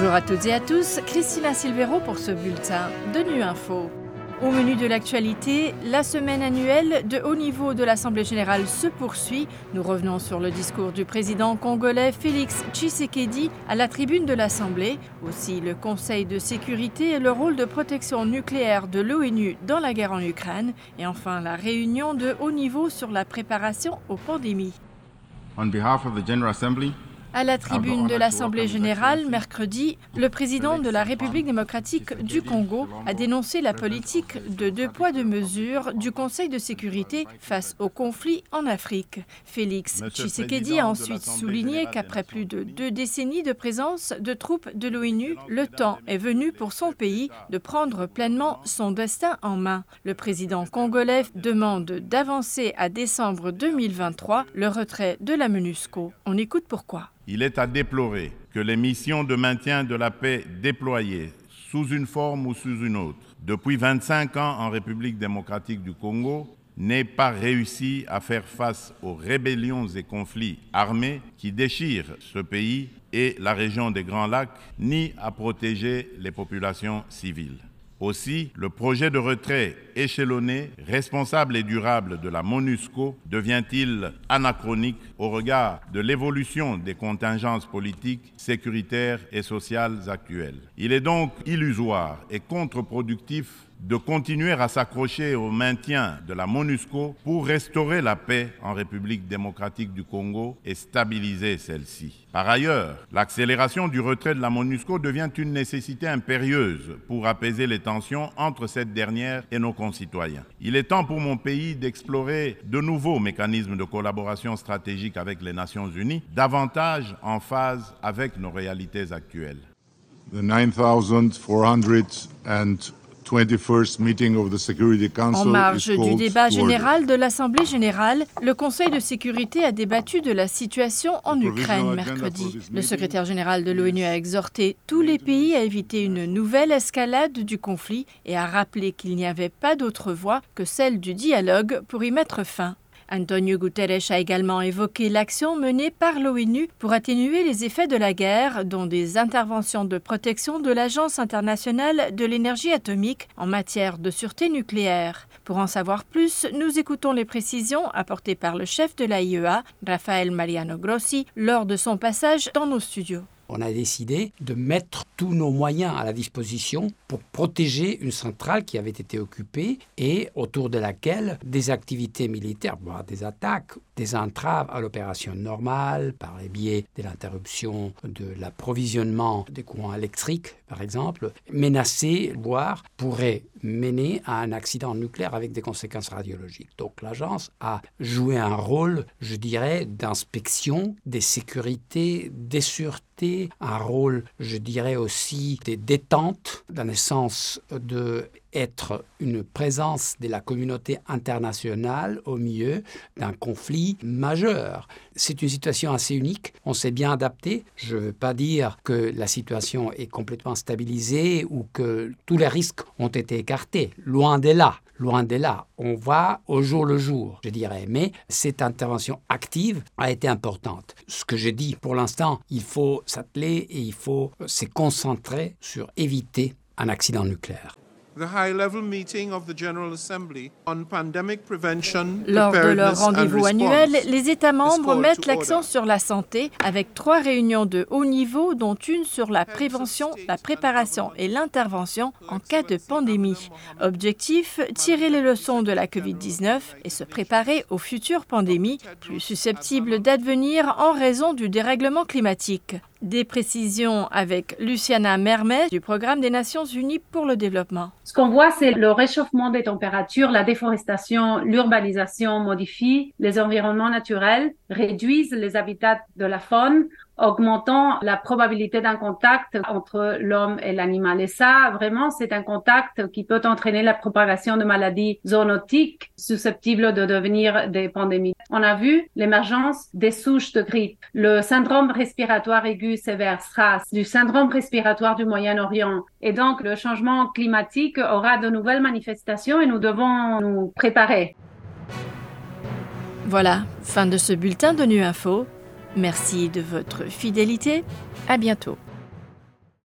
Bonjour à toutes et à tous, Christina Silvero pour ce bulletin de Nu Info. Au menu de l'actualité, la semaine annuelle de haut niveau de l'Assemblée générale se poursuit. Nous revenons sur le discours du président congolais Félix Tshisekedi à la tribune de l'Assemblée, aussi le Conseil de sécurité et le rôle de protection nucléaire de l'ONU dans la guerre en Ukraine, et enfin la réunion de haut niveau sur la préparation aux pandémies. On behalf of the General Assembly, à la tribune de l'Assemblée générale, mercredi, le président de la République démocratique du Congo a dénoncé la politique de deux poids deux mesures du Conseil de sécurité face au conflit en Afrique. Félix Tshisekedi a ensuite souligné qu'après plus de deux décennies de présence de troupes de l'ONU, le temps est venu pour son pays de prendre pleinement son destin en main. Le président congolais demande d'avancer à décembre 2023 le retrait de la MONUSCO. On écoute pourquoi. Il est à déplorer que les missions de maintien de la paix déployées sous une forme ou sous une autre depuis 25 ans en République démocratique du Congo n'aient pas réussi à faire face aux rébellions et conflits armés qui déchirent ce pays et la région des Grands Lacs, ni à protéger les populations civiles. Aussi, le projet de retrait échelonné, responsable et durable de la MONUSCO devient-il anachronique au regard de l'évolution des contingences politiques, sécuritaires et sociales actuelles. Il est donc illusoire et contre-productif de continuer à s'accrocher au maintien de la MONUSCO pour restaurer la paix en République démocratique du Congo et stabiliser celle-ci. Par ailleurs, l'accélération du retrait de la MONUSCO devient une nécessité impérieuse pour apaiser les tensions entre cette dernière et nos concitoyens. Il est temps pour mon pays d'explorer de nouveaux mécanismes de collaboration stratégique avec les Nations Unies, davantage en phase avec nos réalités actuelles. The 9400 and en marge du débat général de l'Assemblée générale, le Conseil de sécurité a débattu de la situation en Ukraine mercredi. Le secrétaire général de l'ONU a exhorté tous les pays à éviter une nouvelle escalade du conflit et a rappelé qu'il n'y avait pas d'autre voie que celle du dialogue pour y mettre fin. Antonio Guterres a également évoqué l'action menée par l'ONU pour atténuer les effets de la guerre, dont des interventions de protection de l'Agence internationale de l'énergie atomique en matière de sûreté nucléaire. Pour en savoir plus, nous écoutons les précisions apportées par le chef de l'AIEA, Rafael Mariano Grossi, lors de son passage dans nos studios on a décidé de mettre tous nos moyens à la disposition pour protéger une centrale qui avait été occupée et autour de laquelle des activités militaires, voire des attaques, des entraves à l'opération normale par les biais de l'interruption de l'approvisionnement des courants électriques, par exemple, menaçaient, voire pourraient mener à un accident nucléaire avec des conséquences radiologiques. Donc l'agence a joué un rôle, je dirais, d'inspection des sécurités, des sûretés, un rôle, je dirais aussi, des détentes, dans le sens de être une présence de la communauté internationale au milieu d'un conflit majeur. C'est une situation assez unique, on s'est bien adapté. Je ne veux pas dire que la situation est complètement stabilisée ou que tous les risques ont été écartés, loin de là. Loin de là, on va au jour le jour, je dirais. Mais cette intervention active a été importante. Ce que je dis pour l'instant, il faut s'atteler et il faut se concentrer sur éviter un accident nucléaire. Lors de leur rendez-vous annuel, les États membres mettent l'accent sur la santé avec trois réunions de haut niveau, dont une sur la prévention, la préparation et l'intervention en cas de pandémie. Objectif, tirer les leçons de la COVID-19 et se préparer aux futures pandémies plus susceptibles d'advenir en raison du dérèglement climatique. Des précisions avec Luciana Mermet du Programme des Nations Unies pour le développement. Ce qu'on voit, c'est le réchauffement des températures, la déforestation, l'urbanisation modifie les environnements naturels, réduisent les habitats de la faune, augmentant la probabilité d'un contact entre l'homme et l'animal. Et ça, vraiment, c'est un contact qui peut entraîner la propagation de maladies zoonotiques susceptibles de devenir des pandémies. On a vu l'émergence des souches de grippe, le syndrome respiratoire aigu sévère SRAS, du syndrome respiratoire du Moyen-Orient. Et donc, le changement climatique aura de nouvelles manifestations et nous devons nous préparer. Voilà, fin de ce bulletin de Nu Info. Merci de votre fidélité. À bientôt.